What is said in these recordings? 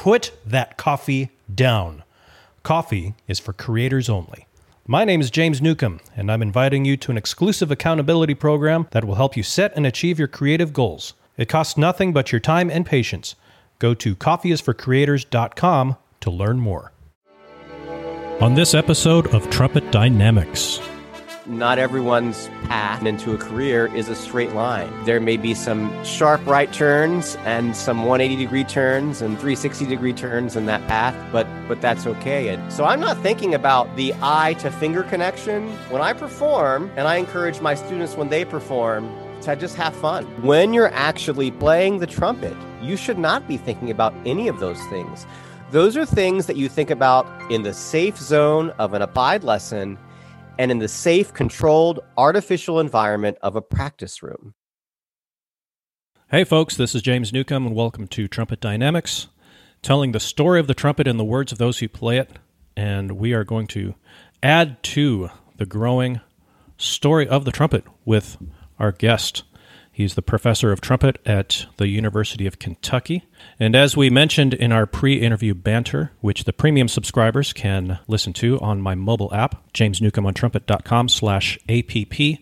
Put that coffee down. Coffee is for creators only. My name is James Newcomb, and I'm inviting you to an exclusive accountability program that will help you set and achieve your creative goals. It costs nothing but your time and patience. Go to coffeeisforcreators.com to learn more. On this episode of Trumpet Dynamics, not everyone's path into a career is a straight line. There may be some sharp right turns and some 180 degree turns and 360 degree turns in that path, but but that's okay. And so I'm not thinking about the eye to finger connection when I perform, and I encourage my students when they perform to just have fun. When you're actually playing the trumpet, you should not be thinking about any of those things. Those are things that you think about in the safe zone of an applied lesson and in the safe, controlled, artificial environment of a practice room. Hey, folks, this is James Newcomb, and welcome to Trumpet Dynamics, telling the story of the trumpet in the words of those who play it. And we are going to add to the growing story of the trumpet with our guest. He's the professor of trumpet at the University of Kentucky. And as we mentioned in our pre interview banter, which the premium subscribers can listen to on my mobile app, jamesnewcombontrumpet.com slash app,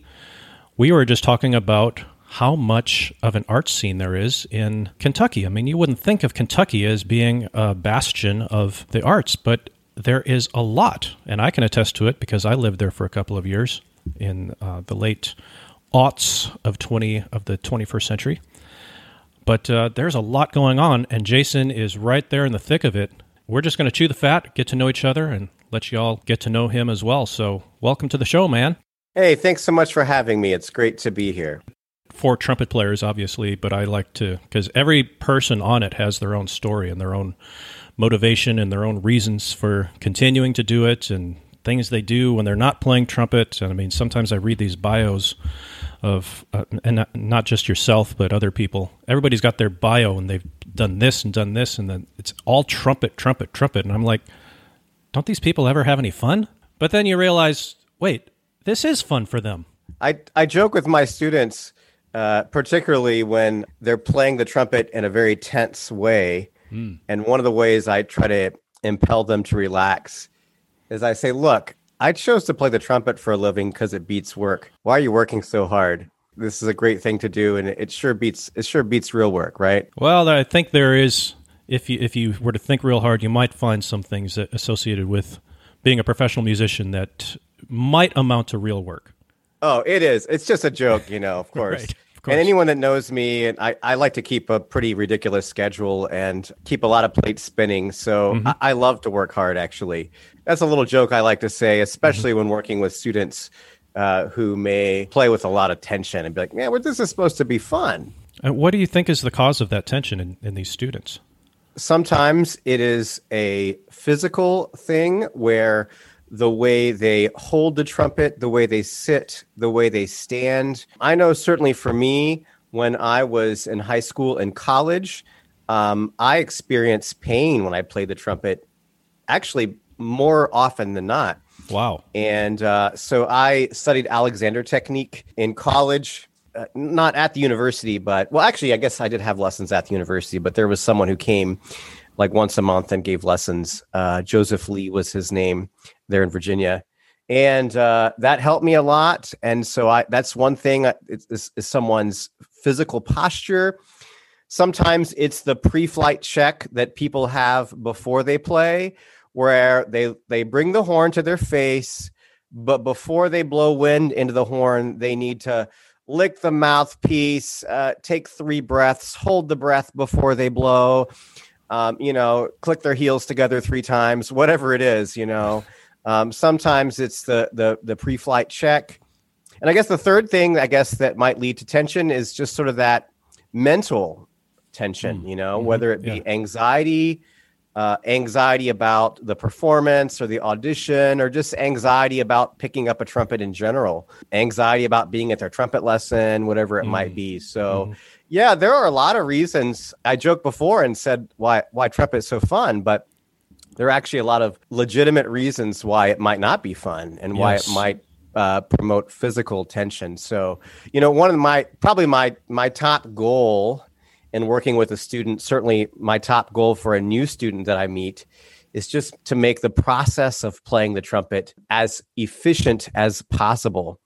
we were just talking about how much of an art scene there is in Kentucky. I mean, you wouldn't think of Kentucky as being a bastion of the arts, but there is a lot. And I can attest to it because I lived there for a couple of years in uh, the late aughts of 20 of the 21st century. But uh, there's a lot going on, and Jason is right there in the thick of it. We're just going to chew the fat, get to know each other, and let you all get to know him as well. So, welcome to the show, man. Hey, thanks so much for having me. It's great to be here. For trumpet players, obviously, but I like to, because every person on it has their own story and their own motivation and their own reasons for continuing to do it and things they do when they're not playing trumpet. And I mean, sometimes I read these bios of uh, and not, not, just yourself but other people. Everybody's got their bio and they've done this and done this and then it's all trumpet trumpet trumpet. And i'm like don't these people ever have any fun? But then you realize wait this is fun for them. I i joke with my students uh, particularly when they're playing the trumpet in a very tense way. Mm. and one of the ways i try to impel them to relax is i say look I chose to play the trumpet for a living because it beats work. Why are you working so hard? This is a great thing to do, and it sure beats it sure beats real work, right? Well, I think there is. If you if you were to think real hard, you might find some things associated with being a professional musician that might amount to real work. Oh, it is. It's just a joke, you know. Of course. right. And anyone that knows me, and I, I like to keep a pretty ridiculous schedule and keep a lot of plates spinning. So mm-hmm. I, I, love to work hard, actually. That's a little joke I like to say, especially mm-hmm. when working with students uh, who may play with a lot of tension and be like, man, this is supposed to be fun. And what do you think is the cause of that tension in, in these students? Sometimes it is a physical thing where the way they hold the trumpet, the way they sit, the way they stand. I know certainly for me, when I was in high school and college, um, I experienced pain when I played the trumpet, actually more often than not. Wow. And uh, so I studied Alexander technique in college, uh, not at the university, but well, actually, I guess I did have lessons at the university, but there was someone who came like once a month and gave lessons. Uh, Joseph Lee was his name there in Virginia. And uh, that helped me a lot. And so I, that's one thing uh, is, is someone's physical posture. Sometimes it's the pre-flight check that people have before they play, where they they bring the horn to their face, but before they blow wind into the horn, they need to lick the mouthpiece, uh, take three breaths, hold the breath before they blow, um, you know, click their heels together three times, whatever it is, you know. Um, sometimes it's the the the pre-flight check, and I guess the third thing I guess that might lead to tension is just sort of that mental tension. Mm. You know, mm-hmm. whether it be yeah. anxiety, uh, anxiety about the performance or the audition, or just anxiety about picking up a trumpet in general, anxiety about being at their trumpet lesson, whatever it mm. might be. So. Mm. Yeah, there are a lot of reasons. I joked before and said why why trumpet is so fun, but there are actually a lot of legitimate reasons why it might not be fun and why yes. it might uh, promote physical tension. So, you know, one of my probably my my top goal in working with a student, certainly my top goal for a new student that I meet is just to make the process of playing the trumpet as efficient as possible.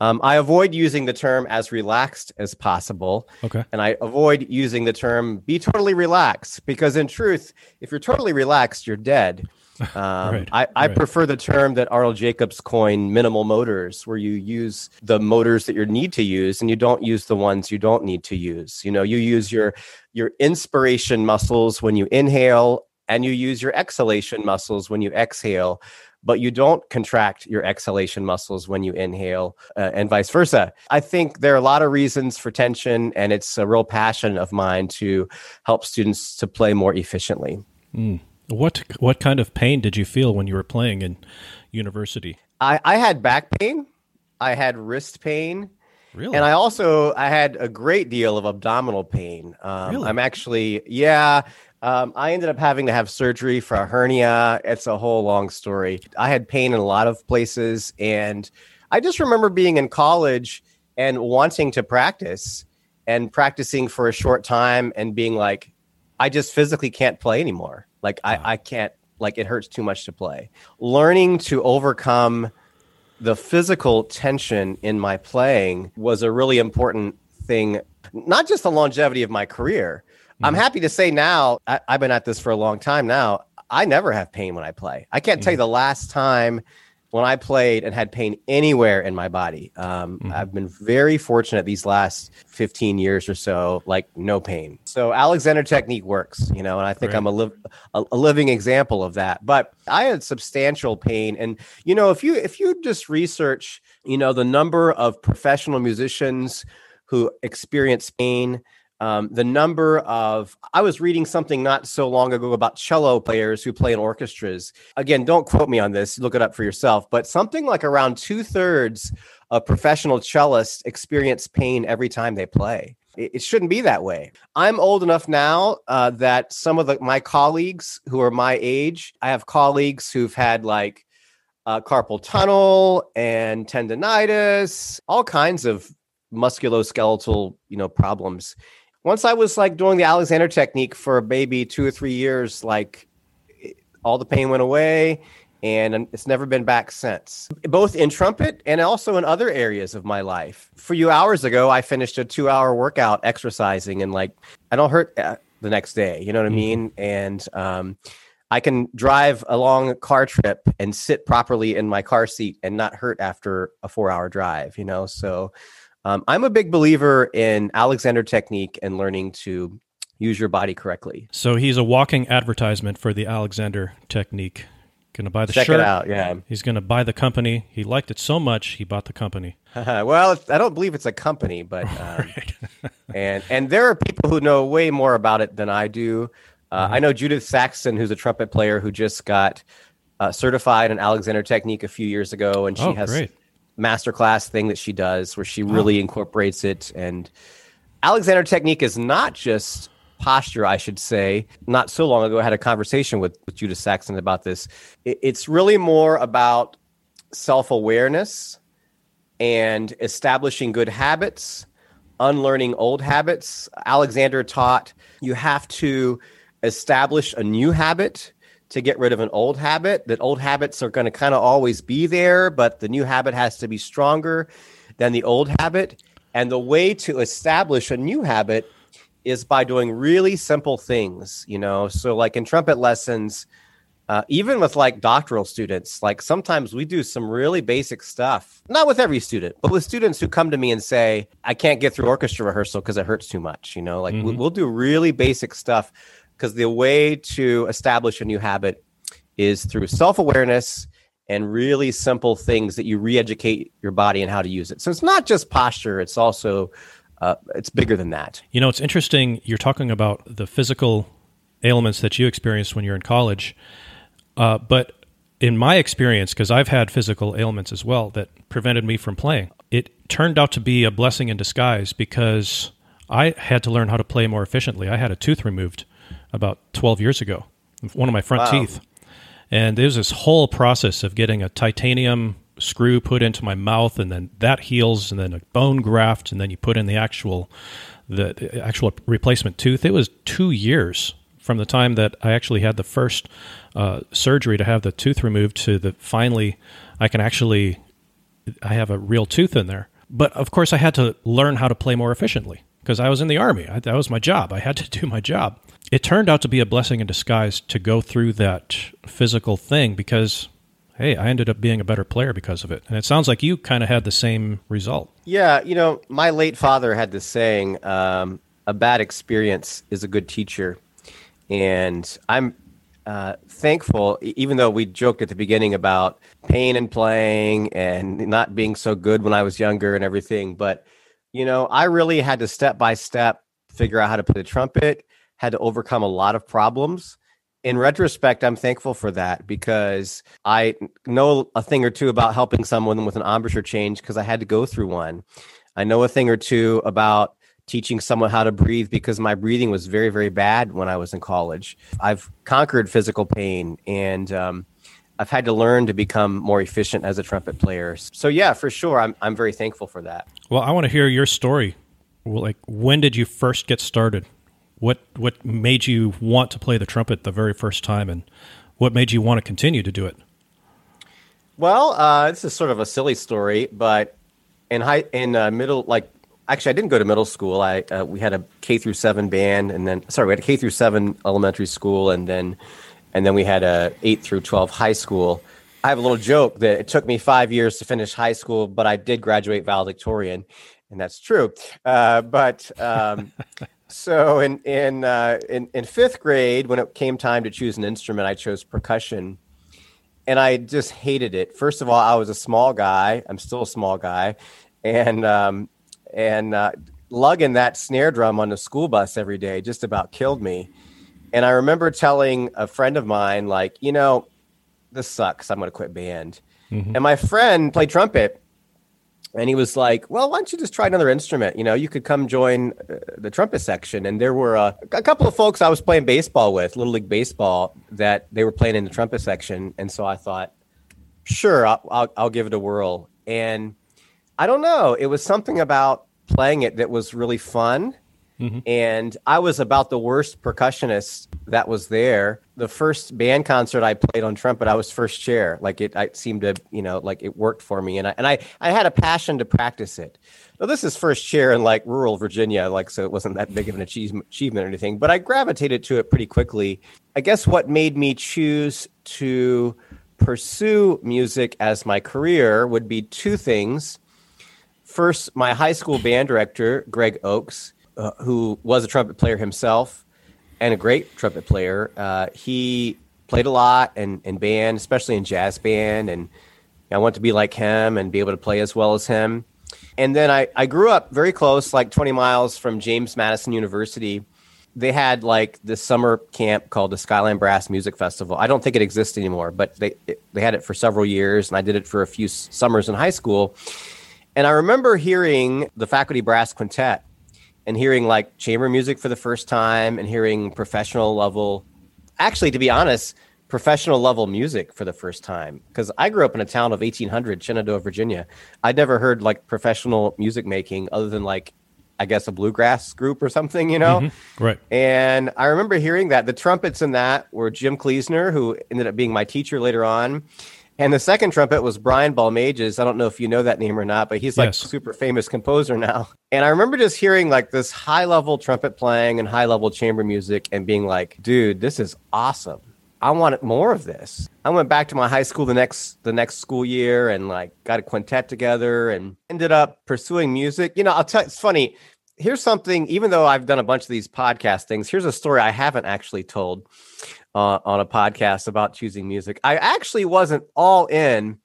Um, I avoid using the term as relaxed as possible. Okay. And I avoid using the term be totally relaxed because, in truth, if you're totally relaxed, you're dead. Um, Right, I, I right. prefer the term that Arnold Jacobs coined minimal motors, where you use the motors that you need to use and you don't use the ones you don't need to use. You know, you use your your inspiration muscles when you inhale and you use your exhalation muscles when you exhale but you don't contract your exhalation muscles when you inhale uh, and vice versa. I think there are a lot of reasons for tension and it's a real passion of mine to help students to play more efficiently. What what kind of pain did you feel when you were playing in university? I, I had back pain, I had wrist pain, Really? and I also I had a great deal of abdominal pain. Um, Really? I'm actually yeah. Um, I ended up having to have surgery for a hernia. It's a whole long story. I had pain in a lot of places, and I just remember being in college and wanting to practice and practicing for a short time and being like, I just physically can't play anymore. Like I, I can't. Like it hurts too much to play. Learning to overcome the physical tension in my playing was a really important thing, not just the longevity of my career. I'm mm-hmm. happy to say now, I, I've been at this for a long time now. I never have pain when I play. I can't tell you mm-hmm. the last time when I played and had pain anywhere in my body. Um, mm-hmm. I've been very fortunate these last 15 years or so, like no pain. So Alexander technique works, you know, and I think Right. I'm a, liv- a, a living example of that. But I had substantial pain, and you know, if you if you just research, you know, the number of professional musicians who experience pain. Um, the number of I was reading something not so long ago about cello players who play in orchestras. Again, don't quote me on this; look it up for yourself. But something like around two thirds of professional cellists experience pain every time they play. It, it shouldn't be that way. I'm old enough now uh, that some of the, my colleagues who are my age, I have colleagues who've had like uh, carpal tunnel and tendonitis, all kinds of musculoskeletal, you know, problems. Once I was like doing the Alexander technique for maybe two or three years, like it- all the pain went away and it's never been back since. Both in trumpet and also in other areas of my life. A few hours ago, I finished a two hour workout exercising and like I don't hurt uh, the next day. You know what I mean? And um, I can drive a long car trip and sit properly in my car seat and not hurt after a four hour drive, you know? So um, I'm a big believer in Alexander technique and learning to use your body correctly. so he's a walking advertisement for the Alexander technique. Going to buy the Check shirt. it out. Yeah. He's going to buy the company. He liked it so much he bought the company. well, I don't believe it's a company, but um, and and there are people who know way more about it than I do. Uh, I know Judith Saxton, who's a trumpet player who just got uh, certified in Alexander technique a few years ago, and she Oh, has great. Master class thing that she does where she really uh-huh. incorporates it. And Alexander technique is not just posture, I should say. Not so long ago, I had a conversation with, with Judith Saxton about this. It- it's really more about self awareness and establishing good habits, unlearning old habits. Alexander taught you have to establish a new habit to get rid of an old habit. That old habits are going to kind of always be there, but the new habit has to be stronger than the old habit. And the way to establish a new habit is by doing really simple things, you know. So, like in trumpet lessons, uh, even with like doctoral students, like sometimes we do some really basic stuff. Not with every student, but with students who come to me and say, "I can't get through orchestra rehearsal because it hurts too much." You know, like we, we'll do really basic stuff because the way to establish a new habit is through self awareness and really simple things that you re-educate your body and how to use it. So it's not just posture; it's also uh, it's bigger than that. You know, it's interesting. You're talking about the physical ailments that you experienced when you're in college. Uh, but in my experience, because I've had physical ailments as well that prevented me from playing, it turned out to be a blessing in disguise because I had to learn how to play more efficiently. I had a tooth removed about 12 years ago, one of my front Wow. teeth. And there's this whole process of getting a titanium screw put into my mouth, and then that heals, and then a bone graft, and then you put in the actual the, the actual replacement tooth. It was two years from the time that I actually had the first uh, surgery to have the tooth removed to the finally I can actually I have a real tooth in there. But of course, I had to learn how to play more efficiently because I was in the army. I, that was my job. I had to do my job. It turned out to be a blessing in disguise to go through that physical thing because hey, I ended up being a better player because of it. And it sounds like you kind of had the same result. Yeah, you know, my late father had this saying um, a bad experience is a good teacher. And I'm uh, thankful, even though we joked at the beginning about pain and playing and not being so good when I was younger and everything. But, you know, I really had to step by step figure out how to play the trumpet, had to overcome a lot of problems in retrospect, I'm thankful for that because I know a thing or two about helping someone with an embouchure change because I had to go through one. I know a thing or two about teaching someone how to breathe because my breathing was very, very bad when I was in college. I've conquered physical pain and um, I've had to learn to become more efficient as a trumpet player. So, yeah, for sure, I'm, I'm very thankful for that. Well, I want to hear your story. Like, when did you first get started? What what made you want to play the trumpet the very first time, and what made you want to continue to do it? Well, uh, this is sort of a silly story, but in high in uh, middle, like actually, I didn't go to middle school. I uh, we had a K through seven band, and then sorry, we had a K through seven elementary school, and then and then we had a eight through twelve high school. I have a little joke that it took me five years to finish high school, but I did graduate valedictorian, and that's true. Uh, but um, so in in, uh, in in fifth grade, when it came time to choose an instrument, I chose percussion, and I just hated it. First of all, I was a small guy. I'm still a small guy, and um, and uh, lugging that snare drum on the school bus every day just about killed me. And I remember telling a friend of mine, like, you know, this sucks. I'm going to quit band. Mm-hmm. And my friend played trumpet and he was like, "Well, why don't you just try another instrument? You know, you could come join uh, the trumpet section." And there were uh, a couple of folks I was playing baseball with, little league baseball, that they were playing in the trumpet section, and so I thought, "Sure, I'll, I'll, I'll give it a whirl." And I don't know, it was something about playing it that was really fun Mm-hmm. And I was about the worst percussionist that was there. The first band concert I played on trumpet, I was first chair. Like it, I seemed to, you know, like it worked for me. And I, and I, I had a passion to practice it. Now, this is first chair in like rural Virginia, like, so it wasn't that big of an achievement, achievement or anything, but I gravitated to it pretty quickly. I guess what made me choose to pursue music as my career would be two things. First, my high school band director, Greg Oakes, uh, who was a trumpet player himself and a great trumpet player. Uh, he played a lot in, in band, especially in jazz band, and I want to be like him and be able to play as well as him. And then I, I grew up very close, like 20 miles from James Madison University. They had like this summer camp called the Skyline Brass Music Festival. I don't think it exists anymore, but they they had it for several years, and I did it for a few summers in high school. And I remember hearing the faculty brass quintet and hearing like chamber music for the first time and hearing professional level actually to be honest professional level music for the first time. Because i grew up in a town of 1800 shenandoah virginia. I'd never heard like professional music making other than like i guess a bluegrass group or something you know? Mm-hmm. right. And i remember hearing that. The trumpets in that were jim kleesner who ended up being my teacher later on and the second trumpet was Brian Balmages. I don't know if you know that name or not, but he's like yes. super famous composer now. And I remember just hearing like this high level trumpet playing and high level chamber music and being like, dude, this is awesome. I wanted more of this. I went back to my high school the next the next school year and like got a quintet together and ended up pursuing music. You know, I'll tell it's funny. Here's something, even though I've done a bunch of these podcast things, here's a story I haven't actually told uh, on a podcast about choosing music. I actually wasn't all in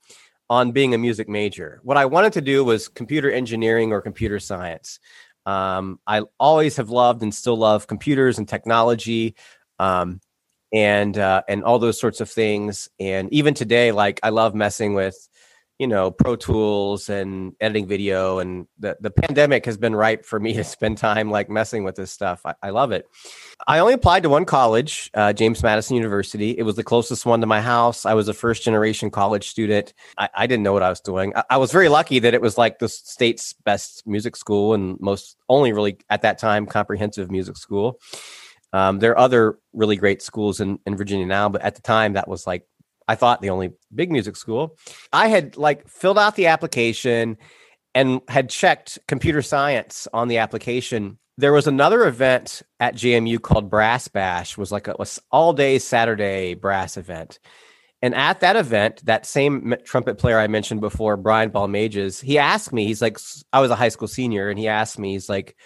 on being a music major. What I wanted to do was computer engineering or computer science. Um, I always have loved and still love computers and technology, um, and uh, and all those sorts of things. And even today, like I love messing with, you know, Pro Tools and editing video. And the, the pandemic has been right for me to spend time like messing with this stuff. I, I love it. I only applied to one college, uh, James Madison University. It was the closest one to my house. I was a first generation college student. I, I didn't know what I was doing. I, I, was very lucky that it was like the state's best music school and most only really at that time comprehensive music school. Um, there are other really great schools in, in Virginia now, but at the time that was like I thought the only big music school. I had like filled out the application and had checked computer science on the application. There was another event at JMU called Brass Bash, was like a was all day Saturday brass event. And at that event, that same trumpet player I mentioned before, Brian Balmages, he asked me, he's like, I was a high school senior, and he asked me, he's like,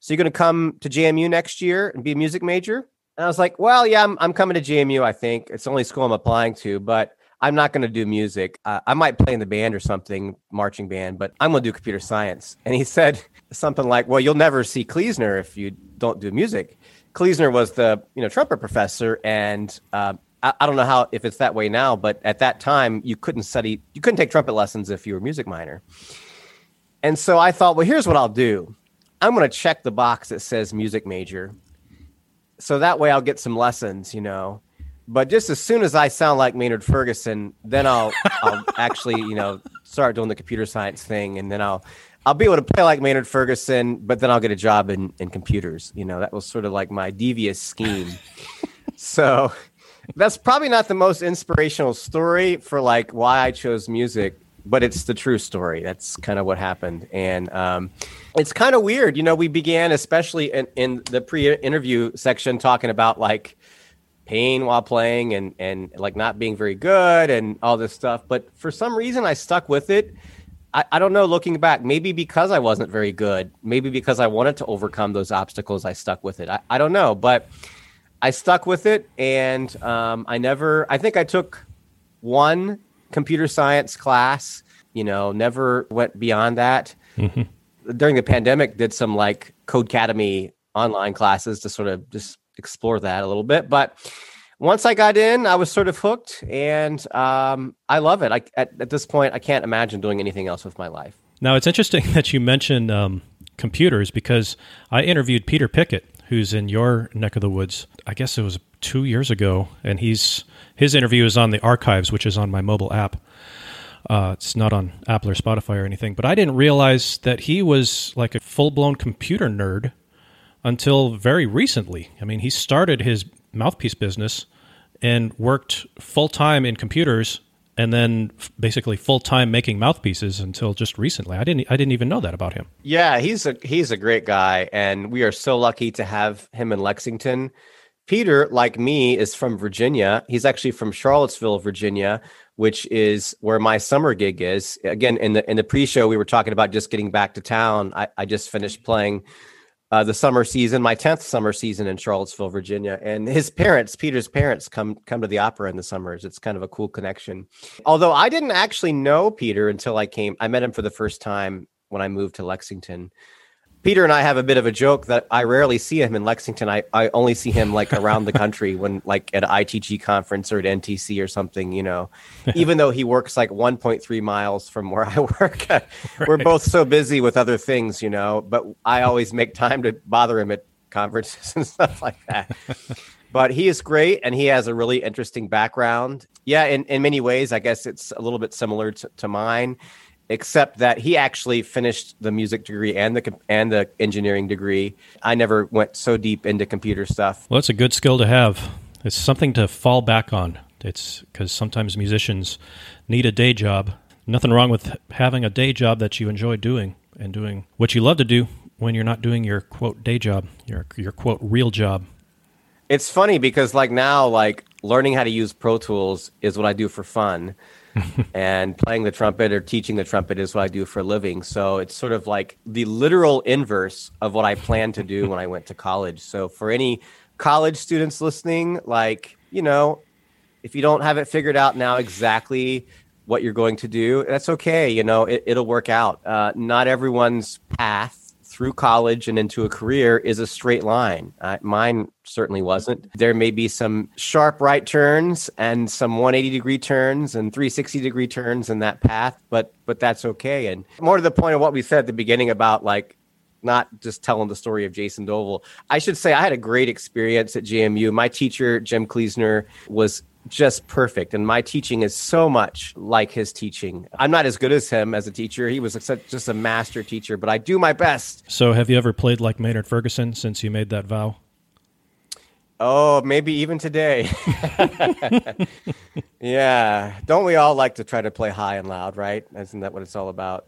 So you're going to come to JMU next year and be a music major? And I was like, well, yeah, I'm, I'm coming to GMU, I think. It's the only school I'm applying to, but I'm not going to do music. Uh, I might play in the band or something, marching band, but I'm going to do computer science. And he said something like, well, you'll never see Kleesner if you don't do music. Kleesner was the, you know, trumpet professor. And uh, I, I don't know how, if it's that way now, but at that time you couldn't study, you couldn't take trumpet lessons if you were a music minor. And so I thought, well, here's what I'll do. I'm going to check the box that says music major so that way I'll get some lessons, you know. But just as soon as I sound like Maynard Ferguson, then I'll I'll actually, you know, start doing the computer science thing and then I'll I'll be able to play like Maynard Ferguson, but then I'll get a job in, in computers. You know, that was sort of like my devious scheme. so that's probably not the most inspirational story for like why I chose music, but it's the true story. That's kind of what happened. And um, it's kind of weird. You know, we began, especially in, in the pre interview section, talking about like pain while playing and, and like not being very good and all this stuff. But for some reason, I stuck with it. I, I don't know, looking back, maybe because I wasn't very good, maybe because I wanted to overcome those obstacles, I stuck with it. I, I don't know, but I stuck with it. And um, I never, I think I took one computer science class, you know, never went beyond that. Mm-hmm during the pandemic did some like Codecademy online classes to sort of just explore that a little bit. But once I got in, I was sort of hooked, and um, I love it. I, at, at this point, I can't imagine doing anything else with my life. Now, it's interesting that you mentioned um, computers because I interviewed Peter Pickett, who's in your neck of the woods. I guess it was two years ago, and he's his interview is on the archives, which is on my mobile app. Uh, it's not on Apple or Spotify or anything, but I didn't realize that he was like a full blown computer nerd until very recently. I mean, he started his mouthpiece business and worked full time in computers and then basically full time making mouthpieces until just recently. I didn't I didn't even know that about him. Yeah, he's a he's a great guy and we are so lucky to have him in Lexington. Peter, like me, is from Virginia. He's actually from Charlottesville, Virginia, which is where my summer gig is. Again, in the in the pre-show, we were talking about just getting back to town. I, I just finished playing uh, the summer season, my tenth summer season in Charlottesville, Virginia, and his parents, Peter's parents, come come to the opera in the summers. It's kind of a cool connection. Although I didn't actually know Peter until I came, I met him for the first time when I moved to Lexington. Peter and I have a bit of a joke that I rarely see him in Lexington. I, I only see him like around the country when like at an ITG conference or at NTC or something, you know, even though he works like 1.3 miles from where I work. Uh, we're both so busy with other things, you know, but I always make time to bother him at conferences and stuff like that. but he is great and he has a really interesting background. Yeah, in, in many ways, I guess it's a little bit similar to, to mine except that he actually finished the music degree and the and the engineering degree. I never went so deep into computer stuff. Well, it's a good skill to have. It's something to fall back on. It's because sometimes musicians need a day job. Nothing wrong with having a day job that you enjoy doing and doing what you love to do when you're not doing your quote day job, your your quote real job. It's funny because like now like learning how to use Pro Tools is what I do for fun and playing the trumpet or teaching the trumpet is what I do for a living. So it's sort of like the literal inverse of what I planned to do when I went to college. So for any college students listening, like, you know, if you don't have it figured out now exactly what you're going to do, that's okay. You know, it, will work out. Uh, not everyone's path through college and into a career is a straight line. Uh, mine certainly wasn't. There may be some sharp right turns and some 180 degree turns and 360 degree turns in that path, but but that's okay. And more to the point of what we said at the beginning about like not just telling the story of Jason Dovel. I should say I had a great experience at JMU. My teacher, Jim Kleesner, was just perfect. And my teaching is so much like his teaching. I'm not as good as him as a teacher. He was such, just a master teacher, but I do my best. So, have you ever played like Maynard Ferguson since you made that vow? Oh, maybe even today. yeah. Don't we all like to try to play high and loud, right? Isn't that what it's all about?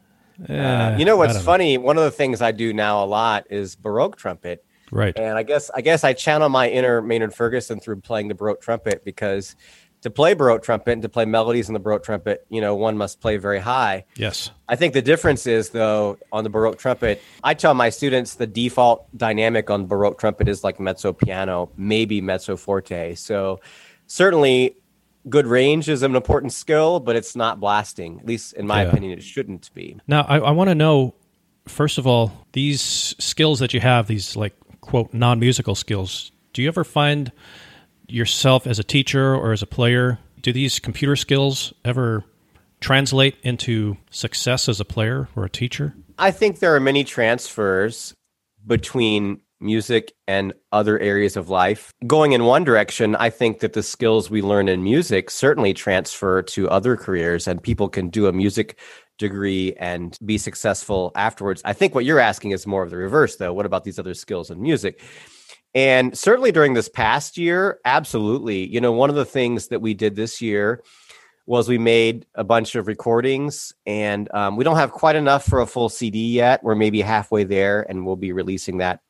Yeah, uh, you know what's funny? Know. One of the things I do now a lot is Baroque trumpet. Right. And I guess I guess I channel my inner Maynard Ferguson through playing the Baroque trumpet because to play Baroque trumpet and to play melodies in the Baroque trumpet, you know, one must play very high. Yes. I think the difference is though on the Baroque trumpet, I tell my students the default dynamic on Baroque trumpet is like mezzo piano, maybe mezzo forte. So certainly good range is an important skill, but it's not blasting. At least in my yeah. opinion, it shouldn't be. Now I, I want to know first of all, these skills that you have, these like quote non musical skills, do you ever find yourself as a teacher or as a player? Do these computer skills ever translate into success as a player or a teacher? I think there are many transfers between music and other areas of life. Going in one direction, I think that the skills we learn in music certainly transfer to other careers, and people can do a music degree and be successful afterwards. I think what you're asking is more of the reverse, though. What about these other skills in music? And certainly during this past year, absolutely. You know, one of the things that we did this year was we made a bunch of recordings, and um, we don't have quite enough for a full CD yet. We're maybe halfway there, and we'll be releasing that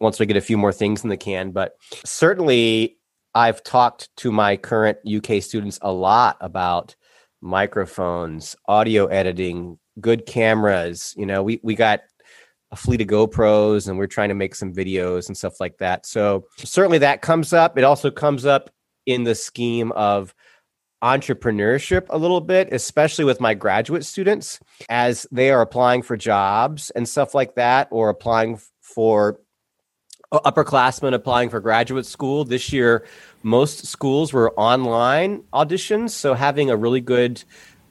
once we get a few more things in the can. But certainly, I've talked to my current UK students a lot about microphones, audio editing, good cameras. You know, we we got a fleet of GoPros and we're trying to make some videos and stuff like that. So certainly that comes up. It also comes up in the scheme of entrepreneurship a little bit, especially with my graduate students as they are applying for jobs and stuff like that, or applying for upperclassmen applying for graduate school. This year, most schools were online auditions. So having a really good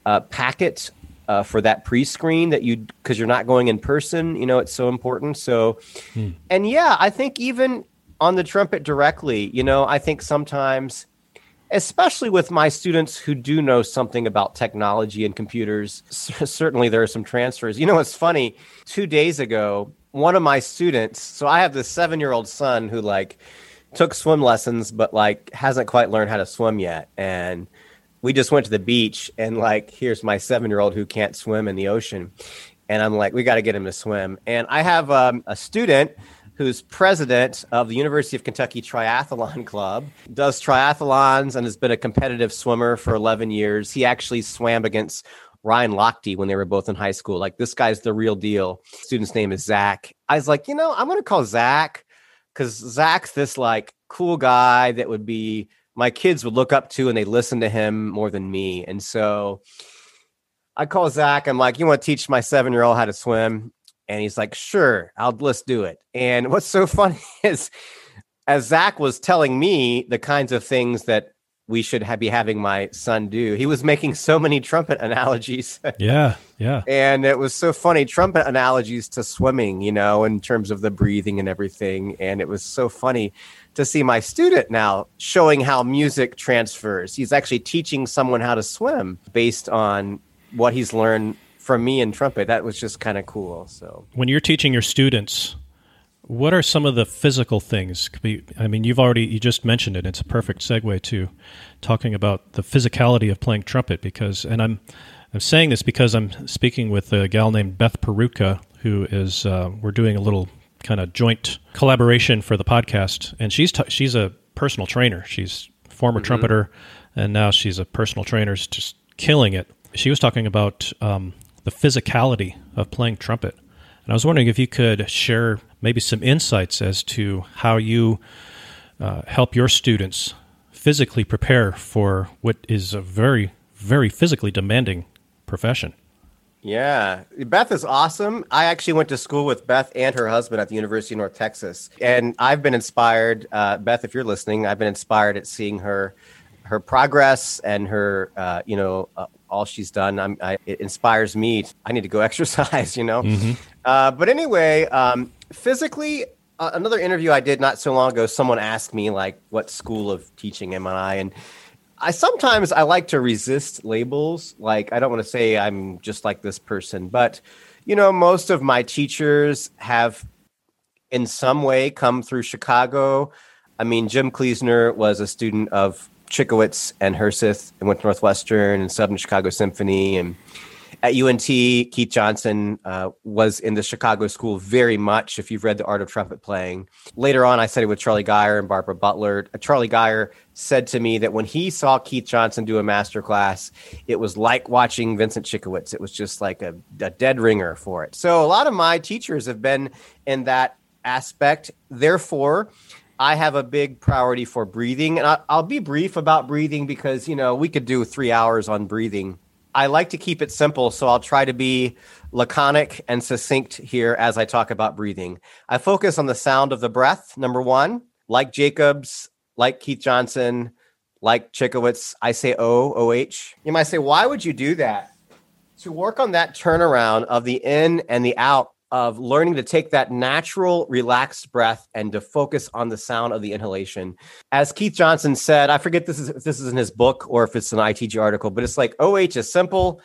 uh, packet uh, for that pre-screen that you because you're not going in person you know it's so important so hmm. and yeah i think even on the trumpet directly you know i think sometimes especially with my students who do know something about technology and computers certainly there are some transfers you know it's funny two days ago one of my students so i have this seven year old son who like took swim lessons but like hasn't quite learned how to swim yet. And we just went to the beach and like here's my seven year old who can't swim in the ocean. And i'm like we got to get him to swim. And i have um, a student who's president of the university of kentucky triathlon club. Does triathlons and has been a competitive swimmer for 11 years. He actually swam against ryan lochte when they were both in high school like this guy's the real deal student's name is zach i was like you know i'm going to call zach because zach's this like cool guy that would be my kids would look up to and they listen to him more than me. And so I call Zach. I'm like, you want to teach my seven year old how to swim? And he's like, sure, I'll let's do it. And what's so funny is as Zach was telling me the kinds of things that we should have, be having my son do, he was making so many trumpet analogies. yeah, yeah. And it was so funny, trumpet analogies to swimming, you know, in terms of the breathing and everything. And it was so funny to see my student now showing how music transfers. He's actually teaching someone how to swim based on what he's learned from me in trumpet. That was just kind of cool. So when you're teaching your students, what are some of the physical things? I mean, you've already you just mentioned it. It's a perfect segue to talking about the physicality of playing trumpet because, and I'm I'm saying this because I'm speaking with a gal named Beth Perutka who is uh, we're doing a little kind of joint collaboration for the podcast. And she's t- she's a personal trainer. She's former mm-hmm. trumpeter, and now she's a personal trainer, She's just killing it. She was talking about um, the physicality of playing trumpet, and I was wondering if you could share maybe some insights as to how you uh, help your students physically prepare for what is a very very physically demanding profession. Yeah, Beth is awesome. I actually went to school with Beth and her husband at the University of North Texas, and I've been inspired. Uh, Beth, if you're listening, I've been inspired at seeing her her progress and her, uh, you know, uh, all she's done. I'm, I, it inspires me. I need to go exercise, you know. Mm-hmm. Uh, but anyway, um, physically, uh, another interview I did not so long ago, someone asked me like, "What school of teaching am I?" and I sometimes I like to resist labels. Like I don't want to say I'm just like this person, but you know, most of my teachers have in some way come through Chicago. I mean, Jim Kleesner was a student of Cichowicz and Herseth and went to Northwestern and Southern Chicago Symphony and at UNT, Keith Johnson uh, was in the Chicago school very much. If you've read The Art of Trumpet Playing, later on, I studied with Charlie Geyer and Barbara Butler. Uh, Charlie Geyer said to me that when he saw Keith Johnson do a master class, it was like watching Vincent Cichowicz. It was just like a, a dead ringer for it. So a lot of my teachers have been in that aspect. Therefore, I have a big priority for breathing, and I, will be brief about breathing because you know we could do three hours on breathing I like to keep it simple, so I'll try to be laconic and succinct here as I talk about breathing. I focus on the sound of the breath, number one. Like Jacobs, like Keith Johnson, like Cichowicz, I say O, OH. You might say, why would you do that? To work on that turnaround of the in and the out of learning to take that natural, relaxed breath and to focus on the sound of the inhalation. As Keith Johnson said, I forget this is if this is in his book or if it's an ITG article, but it's like OH is simple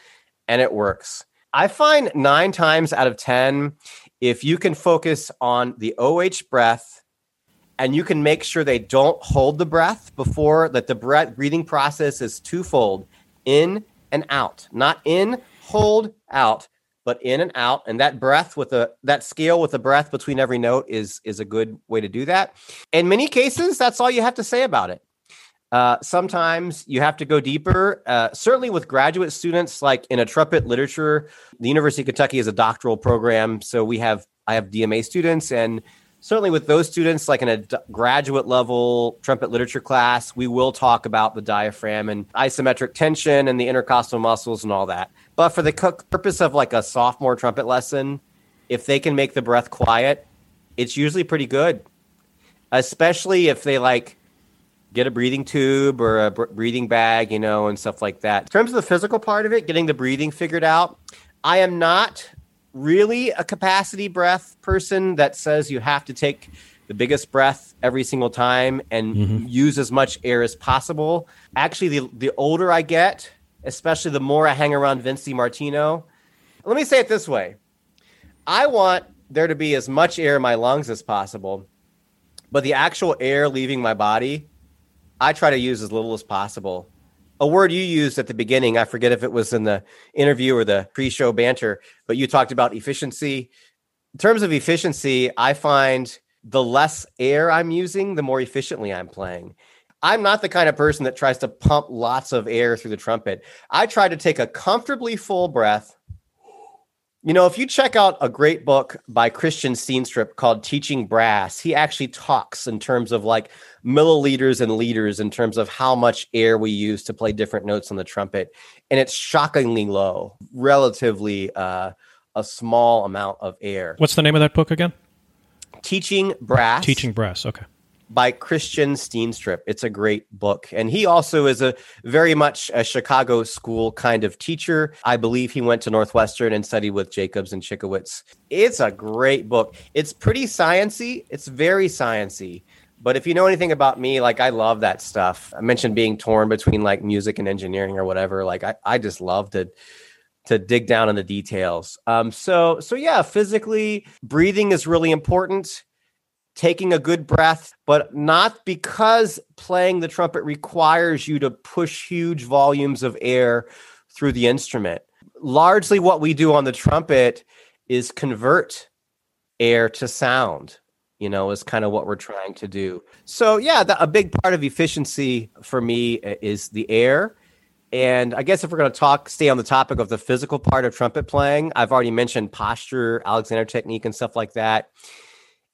and it works. I find nine times out of 10, if you can focus on the OH breath and you can make sure they don't hold the breath before that the breath breathing process is twofold in and out, not in, hold, out but in and out and that breath with a that scale with the breath between every note is is a good way to do that. In many cases that's all you have to say about it. Uh, sometimes you have to go deeper uh, certainly with graduate students like in a trumpet literature the university of kentucky is a doctoral program so we have i have dma students and certainly with those students like in a graduate level trumpet literature class we will talk about the diaphragm and isometric tension and the intercostal muscles and all that but for the purpose of like a sophomore trumpet lesson if they can make the breath quiet it's usually pretty good especially if they like get a breathing tube or a breathing bag you know and stuff like that in terms of the physical part of it getting the breathing figured out i am not really a capacity breath person that says you have to take the biggest breath every single time and mm-hmm. use as much air as possible. Actually, the, the older I get, especially the more I hang around Vince Martino. let me say it this way I want there to be as much air in my lungs as possible, but the actual air leaving my body, I try to use as little as possible a word you used at the beginning. I forget if it was in the interview or the pre-show banter, but you talked about efficiency. In terms of efficiency, I find the less air I'm using, the more efficiently I'm playing. I'm not the kind of person that tries to pump lots of air through the trumpet. I try to take a comfortably full breath you know, if you check out a great book by Christian Steenstrup called Teaching Brass, he actually talks in terms of like milliliters and liters in terms of how much air we use to play different notes on the trumpet. And it's shockingly low, relatively uh, a small amount of air. What's the name of that book again? Teaching Brass. Teaching Brass. Okay by Christian Steenstrup. It's a great book. And he also is a very much a Chicago school kind of teacher. I believe he went to Northwestern and studied with Jacobs and Cichowicz. It's a great book. It's pretty sciency. It's very sciency. But if you know anything about me, like I love that stuff. I mentioned being torn between like music and engineering or whatever. Like I, I just love to to dig down in the details. Um, so so yeah, physically breathing is really important taking a good breath, but not because playing the trumpet requires you to push huge volumes of air through the instrument. Largely, what we do on the trumpet is convert air to sound, you know, is kind of what we're trying to do. So, yeah, the, a big part of efficiency for me is the air. And I guess if we're going to talk, stay on the topic of the physical part of trumpet playing, I've already mentioned posture, Alexander technique, and stuff like that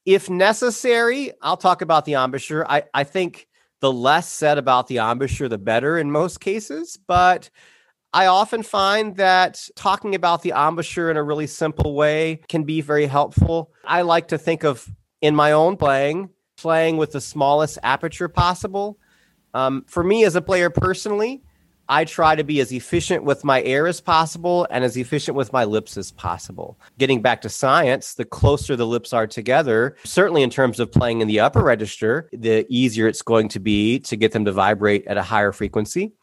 if necessary, I'll talk about the embouchure. I, I think the less said about the embouchure, the better in most cases. But I often find that talking about the embouchure in a really simple way can be very helpful. I like to think of in my own playing, playing with the smallest aperture possible. Um, for me as a player personally, I try to be as efficient with my air as possible and as efficient with my lips as possible. Getting back to science, the closer the lips are together, certainly in terms of playing in the upper register, the easier it's going to be to get them to vibrate at a higher frequency.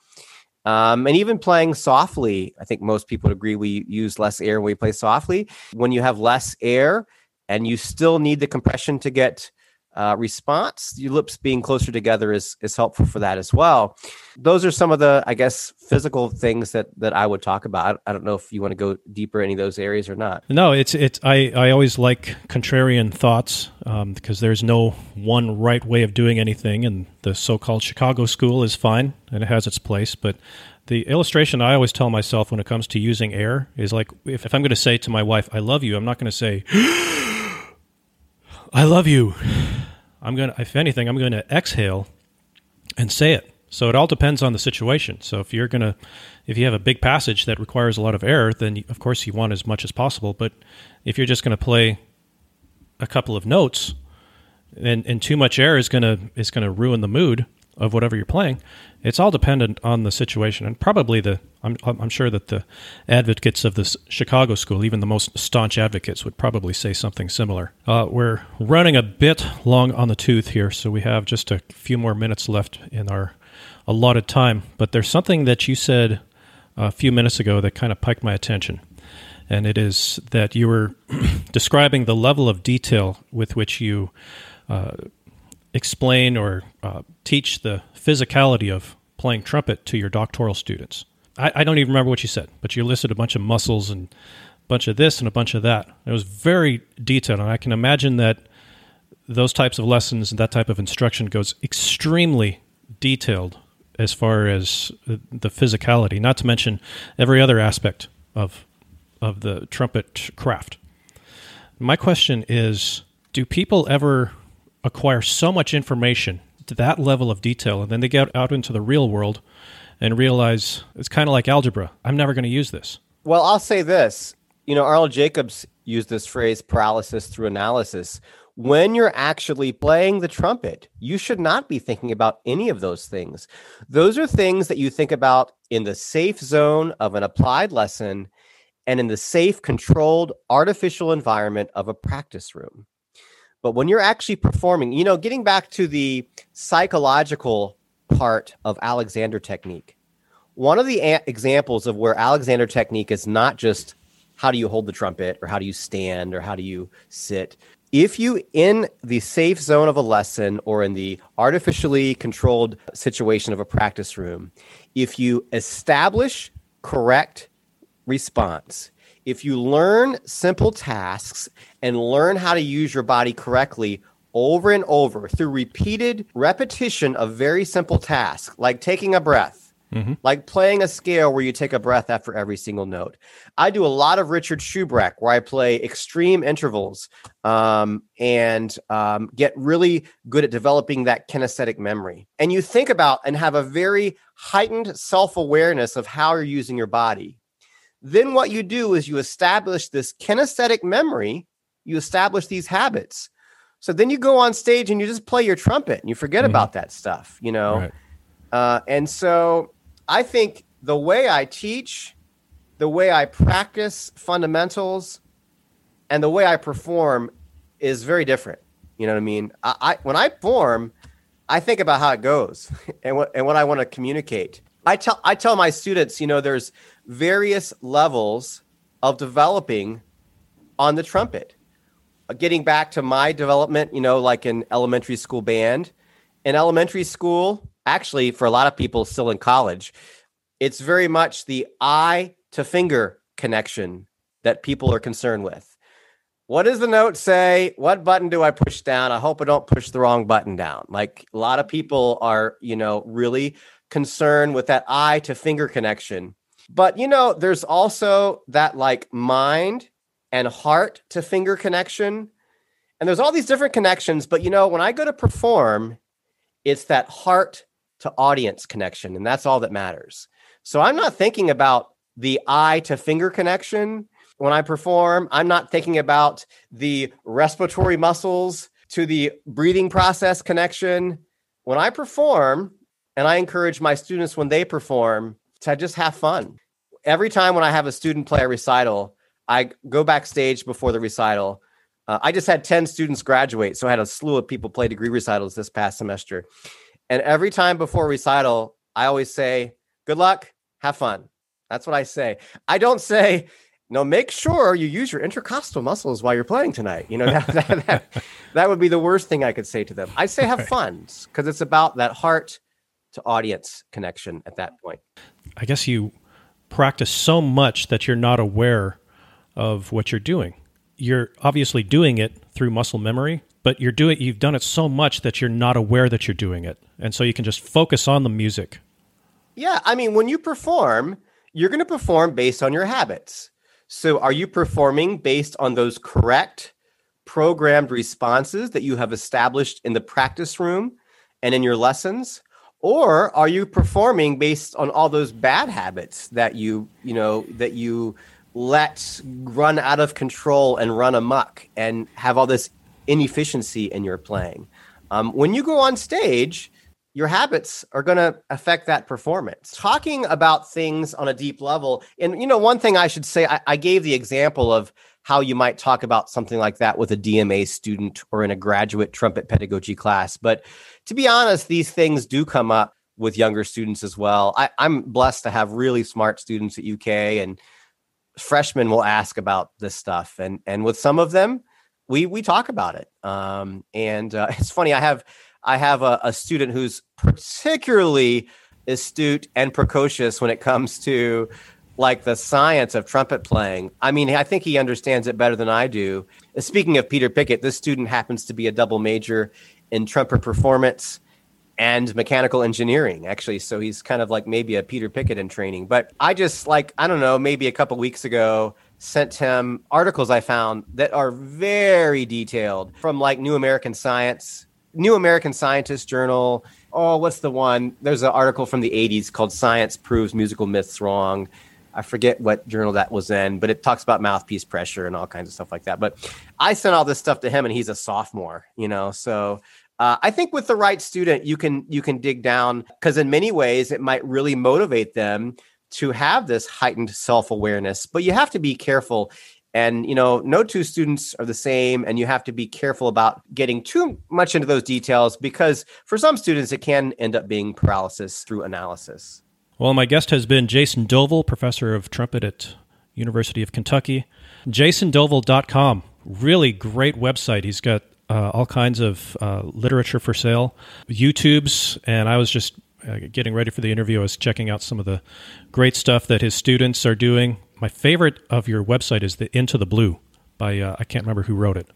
Um, and even playing softly, I think most people agree we use less air when we play softly. When you have less air and you still need the compression to get uh, response, your lips being closer together is is helpful for that as well. Those are some of the, I guess, physical things that that I would talk about. I don't know if you want to go deeper any of those areas or not. No, it's it's. I I always like contrarian thoughts um, because there's no one right way of doing anything, and the so-called Chicago school is fine and it has its place, but the illustration I always tell myself when it comes to using air is like if, if I'm going to say to my wife, I love you, I'm not going to say, I love you. I'm going to, if anything, I'm going to exhale and say it. So it all depends on the situation. So if you're going to, if you have a big passage that requires a lot of air, then of course you want as much as possible. But if you're just going to play a couple of notes, and, and too much air is going to is going to ruin the mood of whatever you're playing. It's all dependent on the situation, and probably the I'm I'm sure that the advocates of this Chicago school, even the most staunch advocates, would probably say something similar. Uh, we're running a bit long on the tooth here, so we have just a few more minutes left in our allotted time. But there's something that you said a few minutes ago that kind of piqued my attention. And it is that you were describing the level of detail with which you uh, explain or uh, teach the physicality of playing trumpet to your doctoral students. I, I, don't even remember what you said, but you listed a bunch of muscles and a bunch of this and a bunch of that. It was very detailed, and I can imagine that those types of lessons and that type of instruction goes extremely detailed as far as the physicality, not to mention every other aspect of of the trumpet craft. My question is, do people ever acquire so much information to that level of detail, and then they get out into the real world and realize it's kind of like algebra. I'm never going to use this. Well, I'll say this. You know, Arnold Jacobs used this phrase paralysis through analysis. When you're actually playing the trumpet, you should not be thinking about any of those things. Those are things that you think about in the safe zone of an applied lesson and in the safe, controlled, artificial environment of a practice room. But when you're actually performing, you know, getting back to the psychological part of Alexander technique, one of the a- examples of where Alexander technique is not just how do you hold the trumpet or how do you stand or how do you sit. If you, in the safe zone of a lesson or in the artificially controlled situation of a practice room, if you establish correct response, if you learn simple tasks and learn how to use your body correctly over and over through repeated repetition of very simple tasks, like taking a breath, mm-hmm. like playing a scale where you take a breath after every single note. I do a lot of Richard Shuebruk where I play extreme intervals um, and um, get really good at developing that kinesthetic memory. And you think about and have a very heightened self awareness of how you're using your body. Then what you do is you establish this kinesthetic memory, you establish these habits. So then you go on stage and you just play your trumpet and you forget mm-hmm. about that stuff, you know? Right. Uh, and so I think the way I teach, the way I practice fundamentals, and the way I perform is very different. You know what I mean? I, I when I perform, I think about how it goes and what and what I want to communicate. I tell I tell my students, you know, there's various levels of developing on the trumpet. Uh, getting back to my development, you know, like in elementary school band, in elementary school, actually, for a lot of people still in college, it's very much the eye to finger connection that people are concerned with. What does the note say? What button do I push down? I hope I don't push the wrong button down. Like a lot of people are, you know, really concerned with that eye to finger connection. But you know, there's also that like mind and heart to finger connection. And there's all these different connections, but you know, when I go to perform, it's that heart to audience connection, and that's all that matters. So I'm not thinking about the eye to finger connection when I perform. I'm not thinking about the respiratory muscles to the breathing process connection. When I perform, and I encourage my students when they perform to just have fun. Every time when I have a student play a recital, I go backstage before the recital. Uh, I just had 10 students graduate. So I had a slew of people play degree recitals this past semester. And every time before recital, I always say, good luck, have fun. That's what I say. I don't say, no, make sure you use your intercostal muscles while you're playing tonight. You know, that, that, that, that would be the worst thing I could say to them. I say have fun because it's about that heart to audience connection at that point. I guess you practice so much that you're not aware of what you're doing. You're obviously doing it through muscle memory, but you're doing you've done it so much that you're not aware that you're doing it. And so you can just focus on the music. Yeah, I mean when you perform, you're going to perform based on your habits. So are you performing based on those correct programmed responses that you have established in the practice room and in your lessons? Or are you performing based on all those bad habits that you you know that you let run out of control and run amok and have all this inefficiency in your playing? Um, when you go on stage your habits are going to affect that performance talking about things on a deep level and you know one thing i should say I, I gave the example of how you might talk about something like that with a DMA student or in a graduate trumpet pedagogy class. But to be honest, these things do come up with younger students as well. I, am blessed to have really smart students at UK, and freshmen will ask about this stuff, and and with some of them, we we talk about it. Um, and uh, it's funny, I have I have a, a student who's particularly astute and precocious when it comes to like the science of trumpet playing. I mean, I think he understands it better than I do. Speaking of Peter Pickett, this student happens to be a double major in trumpet performance and mechanical engineering, actually. So he's kind of like maybe a Peter Pickett in training. But I just like, I don't know, maybe a couple weeks ago, sent him articles I found that are very detailed from like New American Science, New American Scientist Journal. Oh, what's the one? There's an article from the 80s called Science Proves Musical Myths Wrong. I forget what journal that was in, but it talks about mouthpiece pressure and all kinds of stuff like that. But I sent all this stuff to him, and he's a sophomore, you know. So uh, I think with the right student, you can you can dig down because in many ways it might really motivate them to have this heightened self awareness. But you have to be careful. And you know, no two students are the same, and you have to be careful about getting too much into those details because for some students it can end up being paralysis through analysis. Well, my guest has been Jason Dovel, professor of trumpet at University of Kentucky. JasonDovel.com, really great website. He's got uh, all kinds of uh, literature for sale, YouTube's, and I was just uh, getting ready for the interview. I was checking out some of the great stuff that his students are doing. My favorite of your website is the Into the Blue by uh, I can't remember who wrote it.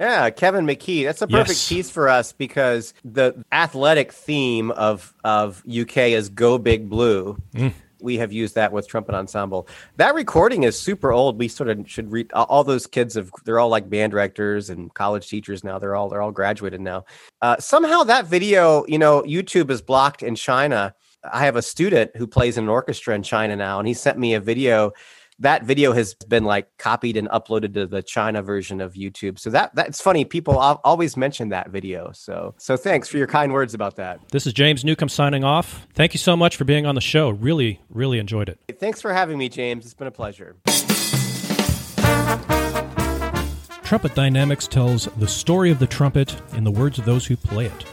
Yeah, Kevin McKee. That's a perfect yes. piece for us because the athletic theme of of UK is "Go Big Blue." Mm. We have used that with trumpet ensemble. That recording is super old. We sort of should read all those kids have they're all like band directors and college teachers now. They're all they're all graduated now. Uh, somehow that video, you know, YouTube is blocked in China. I have a student who plays in an orchestra in China now, and he sent me a video that video has been like copied and uploaded to the China version of YouTube. So that that's funny. People always mention that video. So so thanks for your kind words about that. This is James Newcomb signing off. Thank you so much for being on the show. Really really enjoyed it. Thanks for having me, James. It's been a pleasure. Trumpet Dynamics tells the story of the trumpet in the words of those who play it.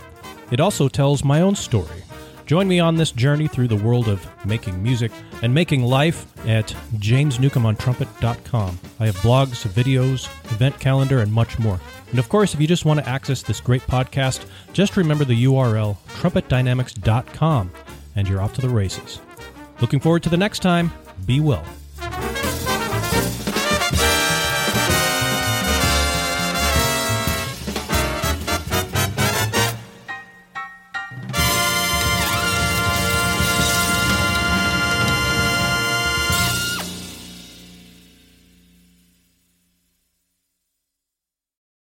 It also tells my own story Join me on this journey through the world of making music and making life at jamesnewcombontrumpet.com. I have blogs, videos, event calendar, and much more. And of course, if you just want to access this great podcast, just remember the URL trumpetdynamics.com and you're off to the races. Looking forward to the next time. Be well.